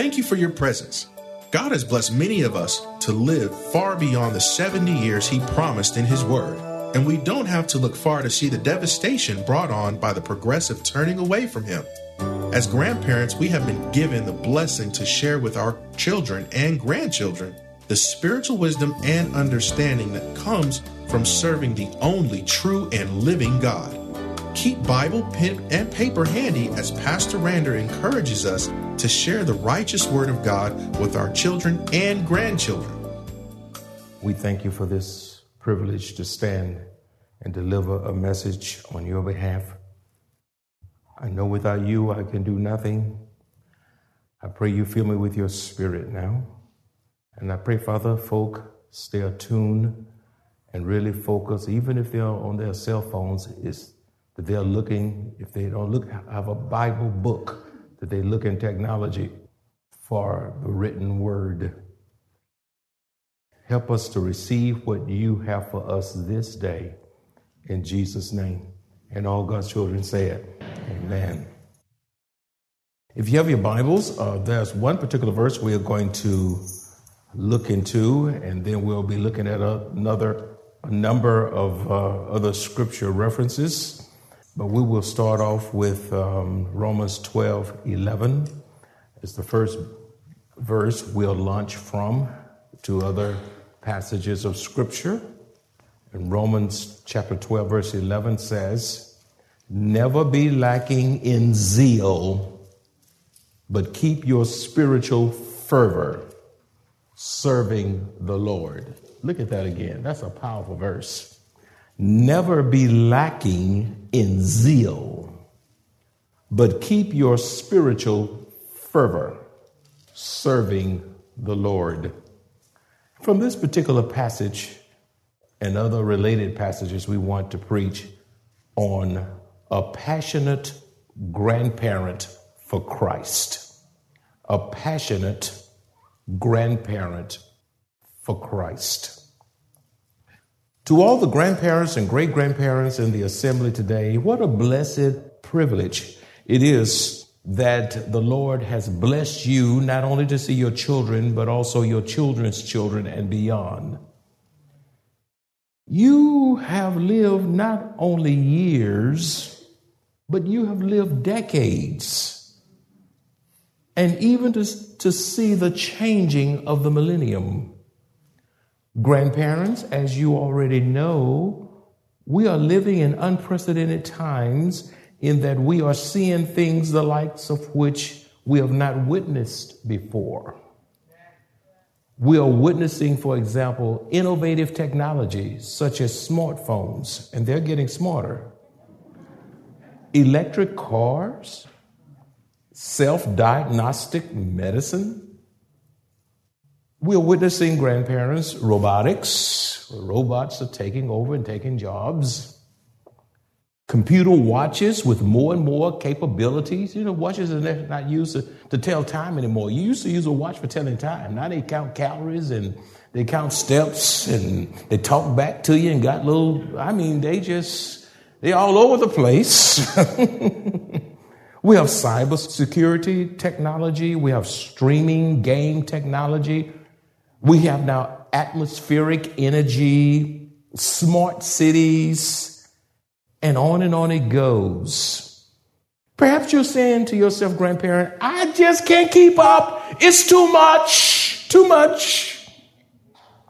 Thank you for your presence. God has blessed many of us to live far beyond the 70 years He promised in His Word. And we don't have to look far to see the devastation brought on by the progressive turning away from Him. As grandparents, we have been given the blessing to share with our children and grandchildren the spiritual wisdom and understanding that comes from serving the only true and living God. Keep Bible, pen, and paper handy as Pastor Rander encourages us to share the righteous Word of God with our children and grandchildren. We thank you for this privilege to stand and deliver a message on your behalf. I know without you I can do nothing. I pray you fill me with your spirit now. And I pray, Father, folk stay attuned and really focus, even if they're on their cell phones, is that they're looking, if they don't look, have a Bible book, that they look in technology for the written word. Help us to receive what you have for us this day in Jesus' name. And all God's children say it. Amen. If you have your Bibles, uh, there's one particular verse we are going to look into, and then we'll be looking at another a number of uh, other scripture references. But we will start off with um, Romans 12 11. It's the first verse we'll launch from to other passages of scripture. And Romans chapter 12, verse 11 says, Never be lacking in zeal, but keep your spiritual fervor serving the Lord. Look at that again. That's a powerful verse. Never be lacking in zeal, but keep your spiritual fervor serving the Lord. From this particular passage and other related passages, we want to preach on a passionate grandparent for Christ. A passionate grandparent for Christ. To all the grandparents and great grandparents in the assembly today, what a blessed privilege it is that the Lord has blessed you not only to see your children, but also your children's children and beyond. You have lived not only years, but you have lived decades. And even to, to see the changing of the millennium. Grandparents, as you already know, we are living in unprecedented times in that we are seeing things the likes of which we have not witnessed before. We are witnessing, for example, innovative technologies such as smartphones, and they're getting smarter. Electric cars, self diagnostic medicine, we're witnessing grandparents, robotics, robots are taking over and taking jobs. Computer watches with more and more capabilities. You know, watches are not used to, to tell time anymore. You used to use a watch for telling time. Now they count calories and they count steps and they talk back to you and got little, I mean, they just, they're all over the place. we have cybersecurity technology. We have streaming game technology. We have now atmospheric energy, smart cities, and on and on it goes. Perhaps you're saying to yourself, grandparent, I just can't keep up. It's too much, too much.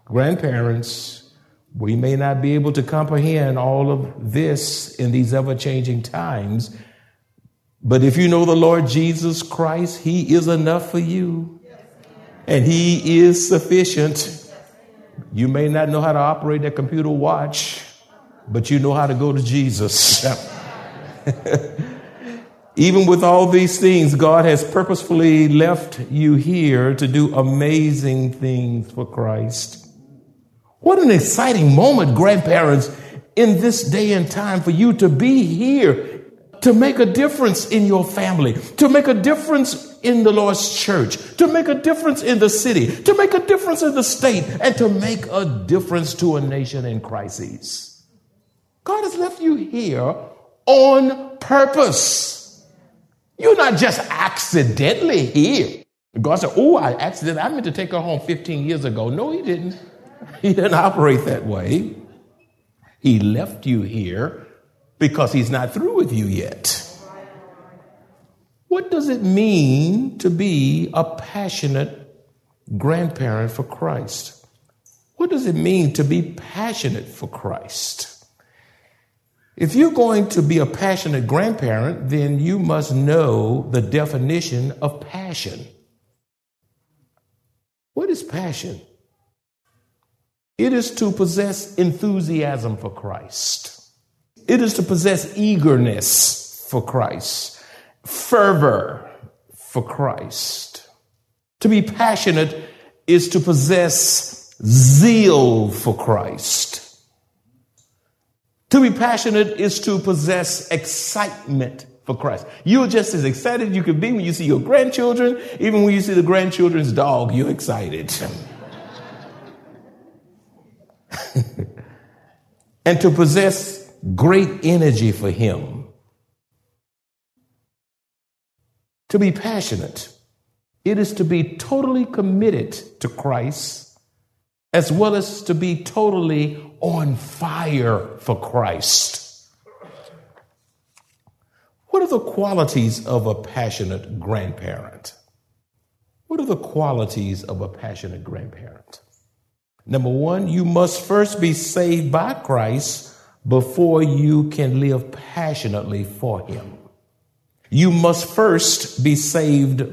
Grandparents, we may not be able to comprehend all of this in these ever changing times, but if you know the Lord Jesus Christ, He is enough for you and He is sufficient. You may not know how to operate that computer watch, but you know how to go to Jesus. Even with all these things, God has purposefully left you here to do amazing things for Christ. What an exciting moment, grandparents, in this day and time for you to be here to make a difference in your family, to make a difference in the Lord's church, to make a difference in the city, to make a difference in the state, and to make a difference to a nation in crises. God has left you here on purpose. You're not just accidentally here. God said, Oh, I accidentally, I meant to take her home 15 years ago. No, he didn't. He didn't operate that way. He left you here because he's not through with you yet. What does it mean to be a passionate grandparent for Christ? What does it mean to be passionate for Christ? If you're going to be a passionate grandparent, then you must know the definition of passion. What is passion? It is to possess enthusiasm for Christ. It is to possess eagerness for Christ, fervor for Christ. To be passionate is to possess zeal for Christ. To be passionate is to possess excitement for Christ. You're just as excited you can be when you see your grandchildren, even when you see the grandchildren's dog, you're excited. and to possess great energy for Him. To be passionate, it is to be totally committed to Christ as well as to be totally on fire for Christ. What are the qualities of a passionate grandparent? What are the qualities of a passionate grandparent? Number one, you must first be saved by Christ before you can live passionately for Him. You must first be saved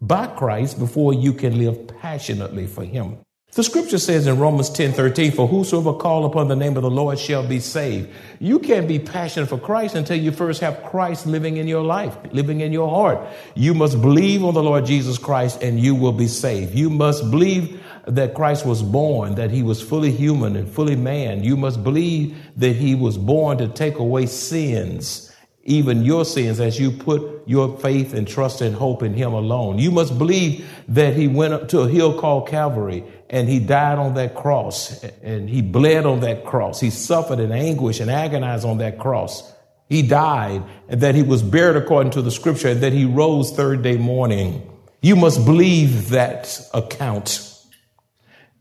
by Christ before you can live passionately for Him. The scripture says in Romans 10 13, For whosoever call upon the name of the Lord shall be saved. You can't be passionate for Christ until you first have Christ living in your life, living in your heart. You must believe on the Lord Jesus Christ and you will be saved. You must believe that Christ was born, that he was fully human and fully man. You must believe that he was born to take away sins even your sins as you put your faith and trust and hope in him alone. You must believe that he went up to a hill called Calvary and he died on that cross and he bled on that cross. He suffered in anguish and agonized on that cross. He died and that he was buried according to the scripture and that he rose third day morning. You must believe that account.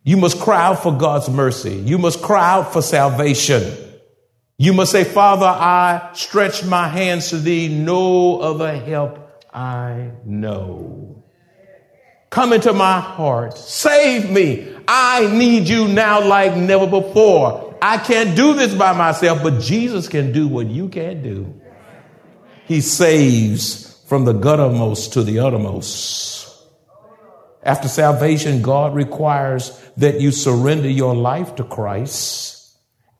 You must cry out for God's mercy. You must cry out for salvation. You must say, Father, I stretch my hands to thee. No other help I know. Come into my heart. Save me. I need you now like never before. I can't do this by myself, but Jesus can do what you can't do. He saves from the guttermost to the uttermost. After salvation, God requires that you surrender your life to Christ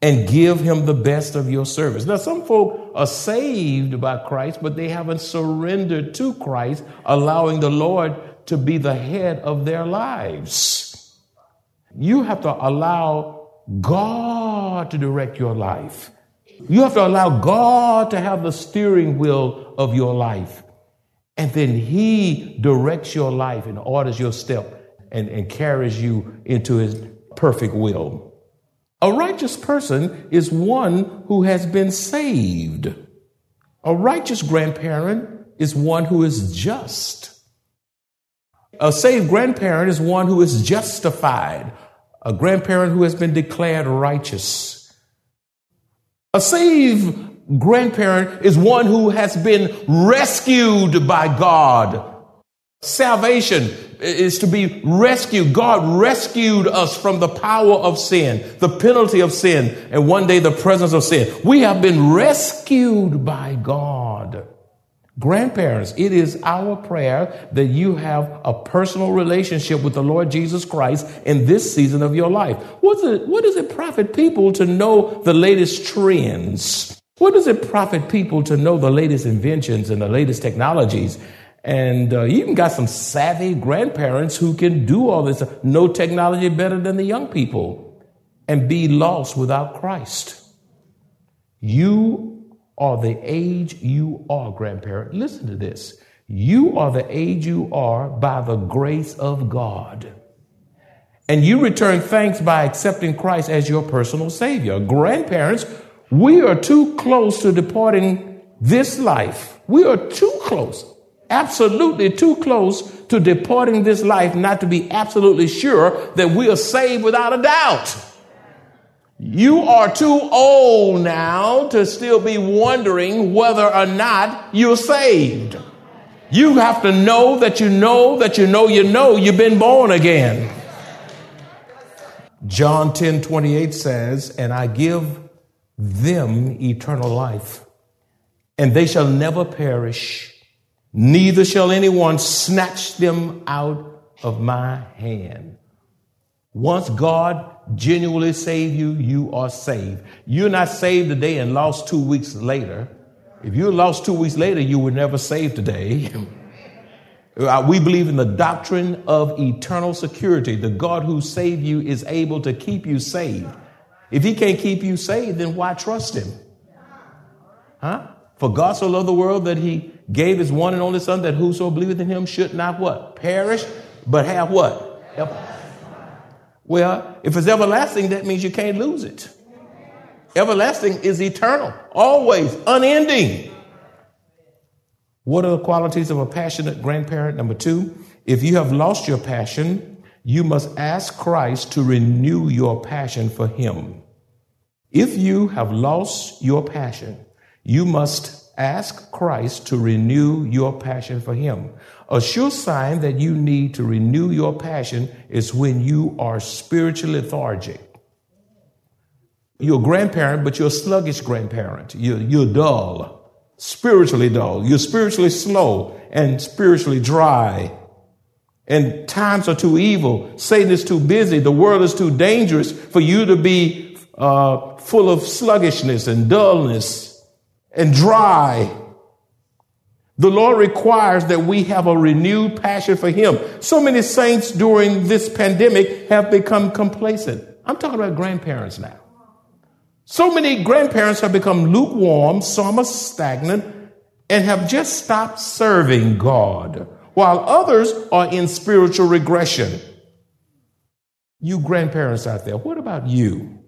and give him the best of your service. Now, some folk are saved by Christ, but they haven't surrendered to Christ, allowing the Lord to be the head of their lives. You have to allow God to direct your life. You have to allow God to have the steering wheel of your life. And then He directs your life and orders your step and, and carries you into His perfect will. A righteous person is one who has been saved. A righteous grandparent is one who is just. A saved grandparent is one who is justified. A grandparent who has been declared righteous. A saved grandparent is one who has been rescued by God. Salvation is to be rescued. God rescued us from the power of sin, the penalty of sin, and one day the presence of sin. We have been rescued by God. Grandparents, it is our prayer that you have a personal relationship with the Lord Jesus Christ in this season of your life. What's it, what does it profit people to know the latest trends? What does it profit people to know the latest inventions and the latest technologies? And uh, you even got some savvy grandparents who can do all this, know technology better than the young people, and be lost without Christ. You are the age you are, grandparent. Listen to this. You are the age you are by the grace of God. And you return thanks by accepting Christ as your personal Savior. Grandparents, we are too close to departing this life. We are too close. absolutely too close to departing this life not to be absolutely sure that we are saved without a doubt. You are too old now to still be wondering whether or not you're saved. You have to know that you know that you know you know you've been born again. John 10 28 says, And I give them eternal life, and they shall never perish, neither shall anyone snatch them out of my hand. Once God genuinely saved you, you are saved. You're not saved today and lost two weeks later. If you're lost two weeks later, you were never saved today. Uh, we believe in the doctrine of eternal security. The God who saved you is able to keep you saved. If he can't keep you saved, then why trust him? Huh? For God so loved the world that he gave his one and only son that whoso believeth in him should not what? Perish, but have what? Well, if it's everlasting, that means you can't lose it. Everlasting is eternal, always, unending. What are the qualities of a passionate grandparent? Number two, if you have lost your passion, you must ask Christ to renew your passion for Him. If you have lost your passion, you must ask Christ to renew your passion for Him. A sure sign that you need to renew your passion is when you are spiritually lethargic. You're a grandparent, but you're a sluggish grandparent. You're, you're dull spiritually dull. You're spiritually slow and spiritually dry. And times are too evil. Satan is too busy. The world is too dangerous for you to be uh, full of sluggishness and dullness and dry. The Lord requires that we have a renewed passion for Him. So many saints during this pandemic have become complacent. I'm talking about grandparents now. So many grandparents have become lukewarm, some are stagnant, and have just stopped serving God, while others are in spiritual regression. You grandparents out there, what about you?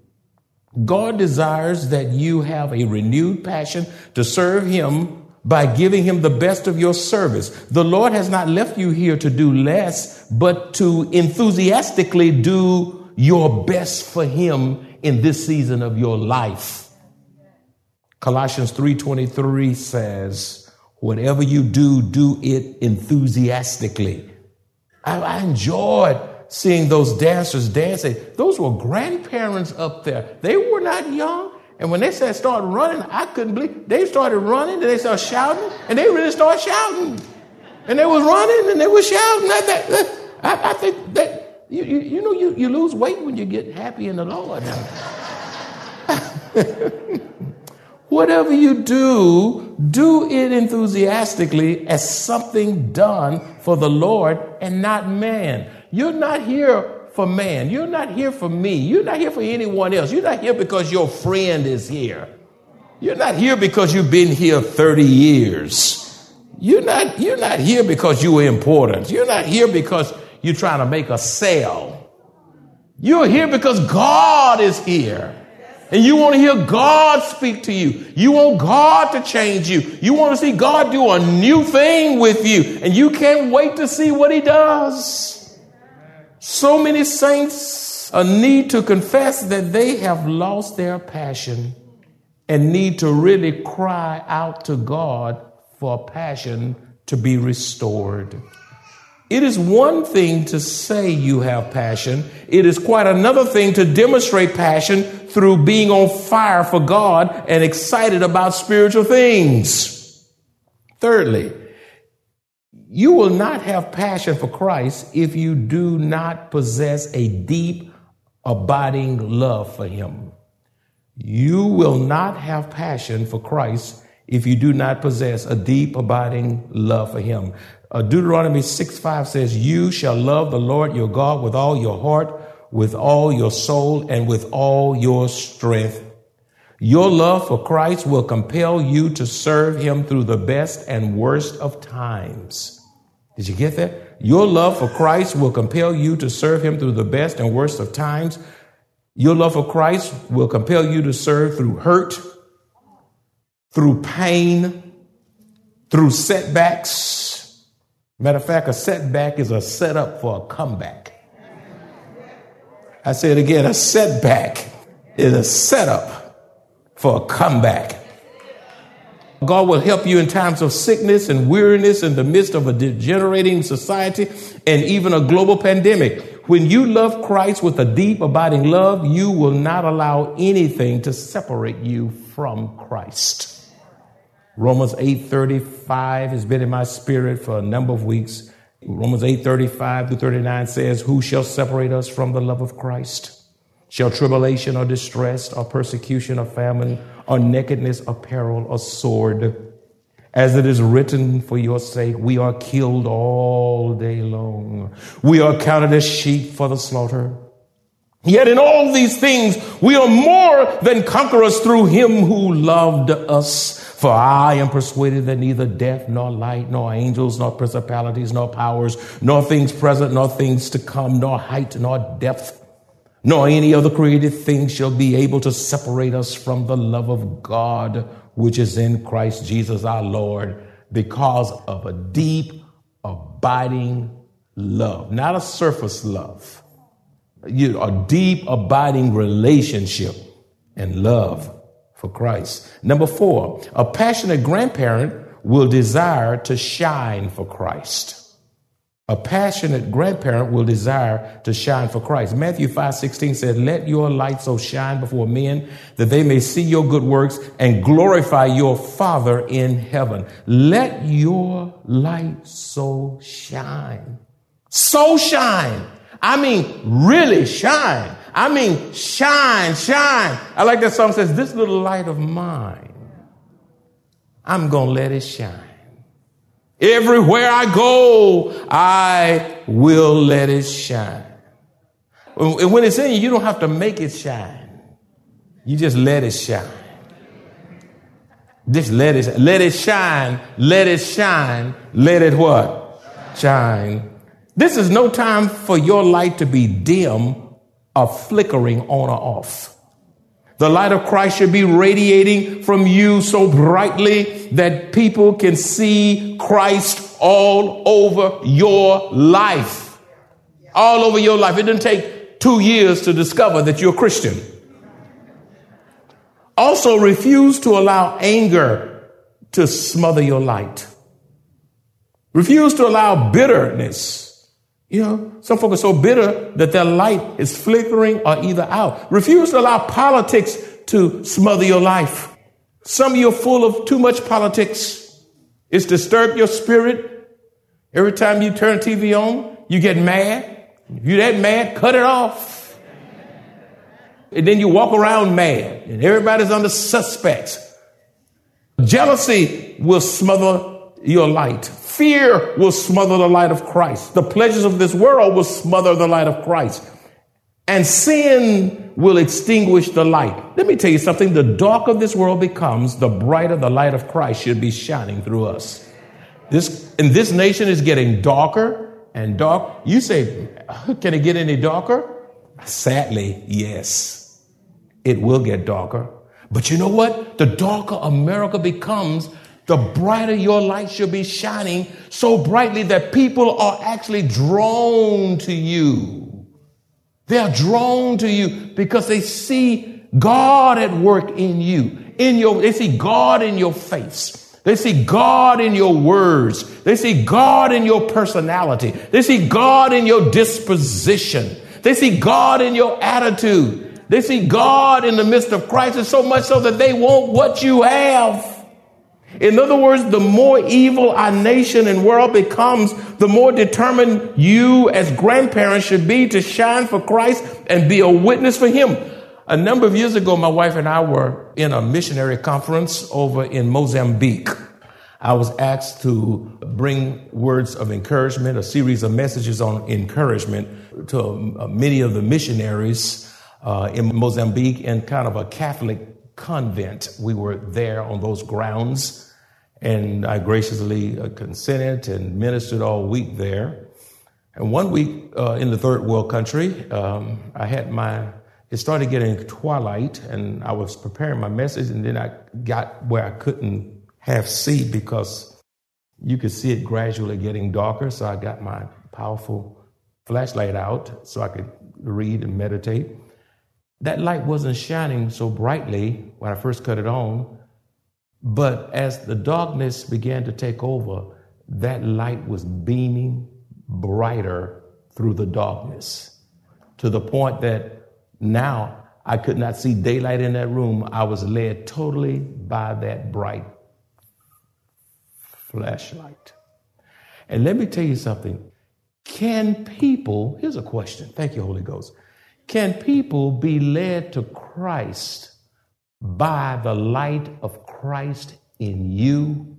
God desires that you have a renewed passion to serve Him by giving Him the best of your service. The Lord has not left you here to do less, but to enthusiastically do your best for Him in this season of your life. Colossians 3:23 says, "Whatever you do, do it enthusiastically." I, I enjoyed seeing those dancers dancing. Those were grandparents up there. They were not young. And when they said start running, I couldn't believe they started running and they started shouting and they really started shouting. And they was running and they was shouting. I, I, I think that you, you, you know, you, you lose weight when you get happy in the Lord. Whatever you do, do it enthusiastically as something done for the Lord and not man. You're not here for man. You're not here for me. You're not here for anyone else. You're not here because your friend is here. You're not here because you've been here 30 years. You're not, you're not here because you are important. You're not here because you're trying to make a sale. You're here because God is here. And you want to hear God speak to you. You want God to change you. You want to see God do a new thing with you. And you can't wait to see what He does. So many saints need to confess that they have lost their passion and need to really cry out to God for passion to be restored. It is one thing to say you have passion. It is quite another thing to demonstrate passion through being on fire for God and excited about spiritual things. Thirdly, you will not have passion for Christ if you do not possess a deep, abiding love for Him. You will not have passion for Christ if you do not possess a deep, abiding love for Him. Uh, Deuteronomy 6 5 says, You shall love the Lord your God with all your heart, with all your soul, and with all your strength. Your love for Christ will compel you to serve him through the best and worst of times. Did you get that? Your love for Christ will compel you to serve him through the best and worst of times. Your love for Christ will compel you to serve through hurt, through pain, through setbacks, Matter of fact, a setback is a setup for a comeback. I say it again a setback is a setup for a comeback. God will help you in times of sickness and weariness in the midst of a degenerating society and even a global pandemic. When you love Christ with a deep, abiding love, you will not allow anything to separate you from Christ. Romans 8:35 has been in my spirit for a number of weeks. Romans 8:35 to 39 says, "Who shall separate us from the love of Christ? Shall tribulation or distress or persecution or famine or nakedness or peril or sword? As it is written, for your sake we are killed all day long. We are counted as sheep for the slaughter. Yet in all these things we are more than conquerors through him who loved us. For I am persuaded that neither death, nor light, nor angels, nor principalities, nor powers, nor things present, nor things to come, nor height, nor depth, nor any other created thing shall be able to separate us from the love of God which is in Christ Jesus our Lord because of a deep, abiding love, not a surface love, you a deep, abiding relationship and love for Christ. Number four, a passionate grandparent will desire to shine for Christ. A passionate grandparent will desire to shine for Christ. Matthew 5 16 says, Let your light so shine before men that they may see your good works and glorify your Father in heaven. Let your light so shine. So shine. I mean, really shine. I mean, shine, shine. I like that song says, This little light of mine, I'm going to let it shine. Everywhere I go, I will let it shine. And when it's in you, you don't have to make it shine. You just let it shine. Just let it, let it shine, let it shine, let it what? Shine. This is no time for your light to be dim or flickering on or off. The light of Christ should be radiating from you so brightly that people can see Christ all over your life. All over your life. It didn't take two years to discover that you're a Christian. Also, refuse to allow anger to smother your light. Refuse to allow bitterness you know, some folks are so bitter that their light is flickering or either out. Refuse to allow politics to smother your life. Some of you are full of too much politics. It's disturbed your spirit. Every time you turn TV on, you get mad. If you're that mad, cut it off. And then you walk around mad, and everybody's under suspects. Jealousy will smother your light. Fear will smother the light of Christ. The pleasures of this world will smother the light of Christ. And sin will extinguish the light. Let me tell you something. The darker this world becomes, the brighter the light of Christ should be shining through us. This, and this nation is getting darker and dark. You say, can it get any darker? Sadly, yes. It will get darker. But you know what? The darker America becomes, the brighter your light should be shining so brightly that people are actually drawn to you. They are drawn to you because they see God at work in you. In your, they see God in your face. They see God in your words. They see God in your personality. They see God in your disposition. They see God in your attitude. They see God in the midst of crisis so much so that they want what you have. In other words, the more evil our nation and world becomes, the more determined you as grandparents should be to shine for Christ and be a witness for Him. A number of years ago, my wife and I were in a missionary conference over in Mozambique. I was asked to bring words of encouragement, a series of messages on encouragement to uh, many of the missionaries uh, in Mozambique in kind of a Catholic convent. We were there on those grounds, and I graciously uh, consented and ministered all week there. And one week uh, in the third world country, um, I had my, it started getting twilight, and I was preparing my message, and then I got where I couldn't have seat because you could see it gradually getting darker. So I got my powerful flashlight out so I could read and meditate. That light wasn't shining so brightly when I first cut it on, but as the darkness began to take over, that light was beaming brighter through the darkness to the point that now I could not see daylight in that room. I was led totally by that bright flashlight. And let me tell you something. Can people, here's a question. Thank you, Holy Ghost. Can people be led to Christ by the light of Christ in you?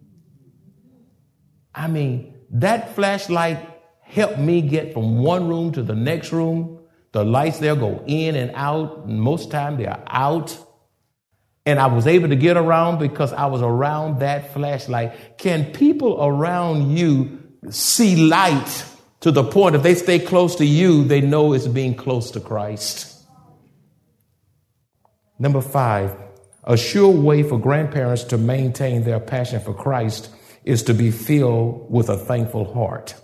I mean, that flashlight helped me get from one room to the next room. The lights there go in and out. Most time they are out. And I was able to get around because I was around that flashlight. Can people around you see light to the point if they stay close to you, they know it's being close to Christ? Number five, a sure way for grandparents to maintain their passion for Christ is to be filled with a thankful heart.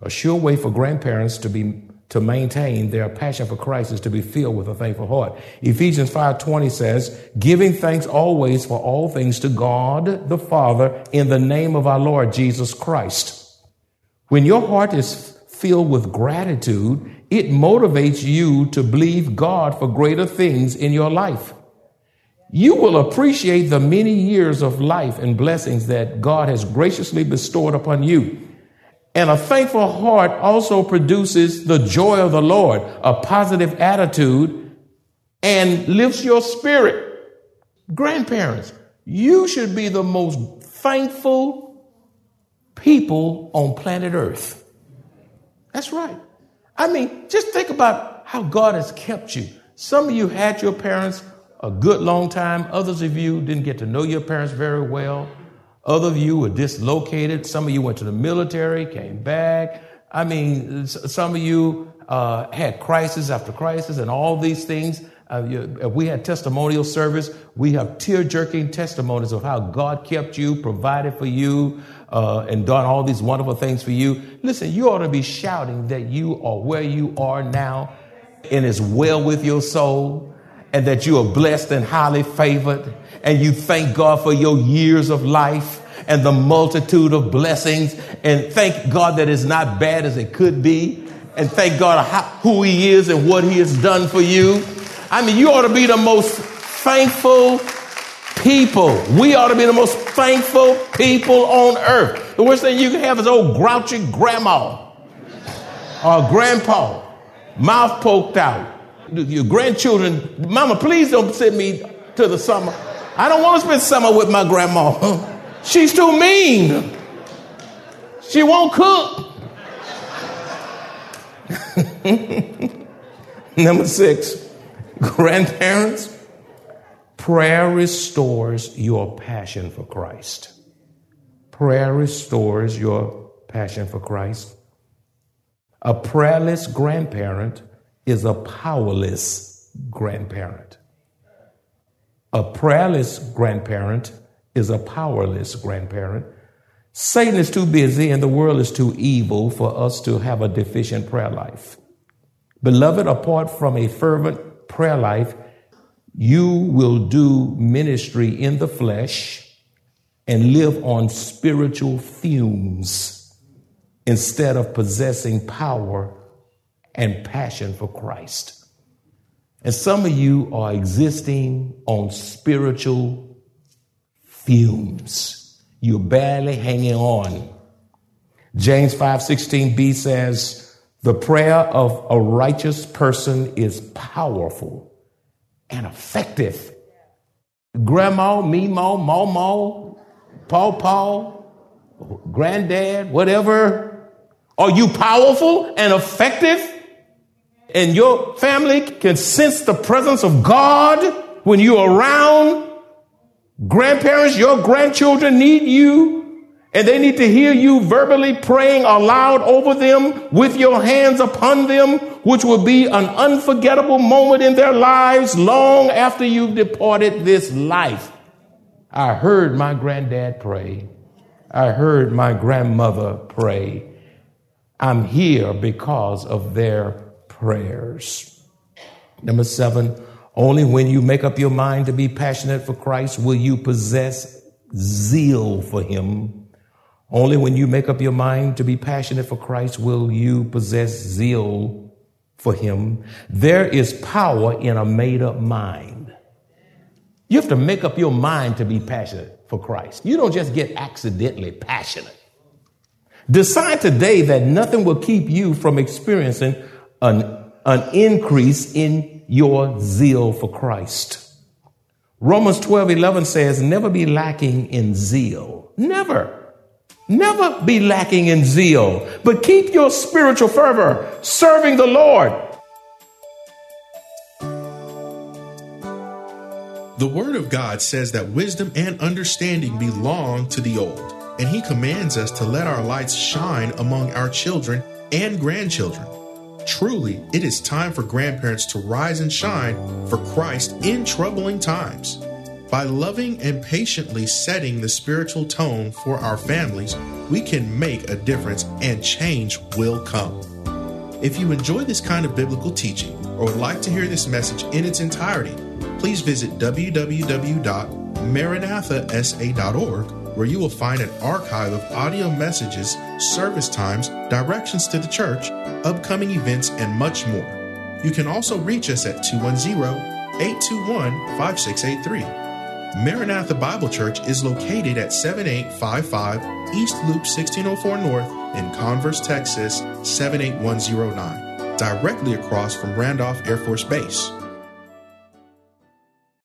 A sure way for grandparents to be to maintain their passion for Christ is to be filled with a thankful heart. Ephesians 5:20 says, "Giving thanks always for all things to God the Father in the name of our Lord Jesus Christ." When your heart is filled with gratitude, it motivates you to believe God for greater things in your life. You will appreciate the many years of life and blessings that God has graciously bestowed upon you. And a thankful heart also produces the joy of the Lord, a positive attitude, and lifts your spirit. Grandparents, you should be the most thankful people on planet Earth. That's right. I mean, just think about how God has kept you. Some of you had your parents a good long time, others of you didn't get to know your parents very well. Other of you were dislocated. Some of you went to the military, came back. I mean, some of you uh, had crisis after crisis and all these things. Uh, you, we had testimonial service, we have tear jerking testimonies of how God kept you, provided for you, uh, and done all these wonderful things for you. Listen, you ought to be shouting that you are where you are now and is well with your soul and that you are blessed and highly favored and you thank God for your years of life and the multitude of blessings and thank God that it's not bad as it could be and thank God who he is and what he has done for you. I mean, you ought to be the most thankful people. We ought to be the most thankful people on earth. The worst thing you can have is old grouchy grandma or grandpa, mouth poked out. Your grandchildren, mama, please don't send me to the summer. I don't want to spend summer with my grandma. She's too mean. She won't cook. Number six, grandparents, prayer restores your passion for Christ. Prayer restores your passion for Christ. A prayerless grandparent is a powerless grandparent. A prayerless grandparent is a powerless grandparent. Satan is too busy and the world is too evil for us to have a deficient prayer life. Beloved, apart from a fervent prayer life, you will do ministry in the flesh and live on spiritual fumes instead of possessing power and passion for Christ. And some of you are existing on spiritual fumes. You're barely hanging on. James 5:16b says, "The prayer of a righteous person is powerful and effective." Grandma, Mimo, Momo, Paw Paw, granddad, whatever. Are you powerful and effective? And your family can sense the presence of God when you're around. Grandparents, your grandchildren need you and they need to hear you verbally praying aloud over them with your hands upon them, which will be an unforgettable moment in their lives long after you've departed this life. I heard my granddad pray I heard my grandmother pray. I'm here because of their prayers. Number seven, only when you make up your mind to be passionate for Christ will you possess zeal for Him. Only when you make up your mind to be passionate for Christ will you possess zeal for Him. There is power in a made up mind. You have to make up your mind to be passionate for Christ. You don't just get accidentally passionate. Decide today that nothing will keep you from experiencing an, an increase in your zeal for Christ. Romans 12 11 says, Never be lacking in zeal. Never. Never be lacking in zeal, but keep your spiritual fervor serving the Lord. The Word of God says that wisdom and understanding belong to the old, and He commands us to let our lights shine among our children and grandchildren. Truly, it is time for grandparents to rise and shine for Christ in troubling times. By loving and patiently setting the spiritual tone for our families, we can make a difference and change will come. If you enjoy this kind of biblical teaching or would like to hear this message in its entirety, please visit www.maranathasa.org where you will find an archive of audio messages, service times, directions to the church, upcoming events, and much more. You can also reach us at 210 821 5683. Maranatha Bible Church is located at 7855 East Loop 1604 North in Converse, Texas 78109, directly across from Randolph Air Force Base.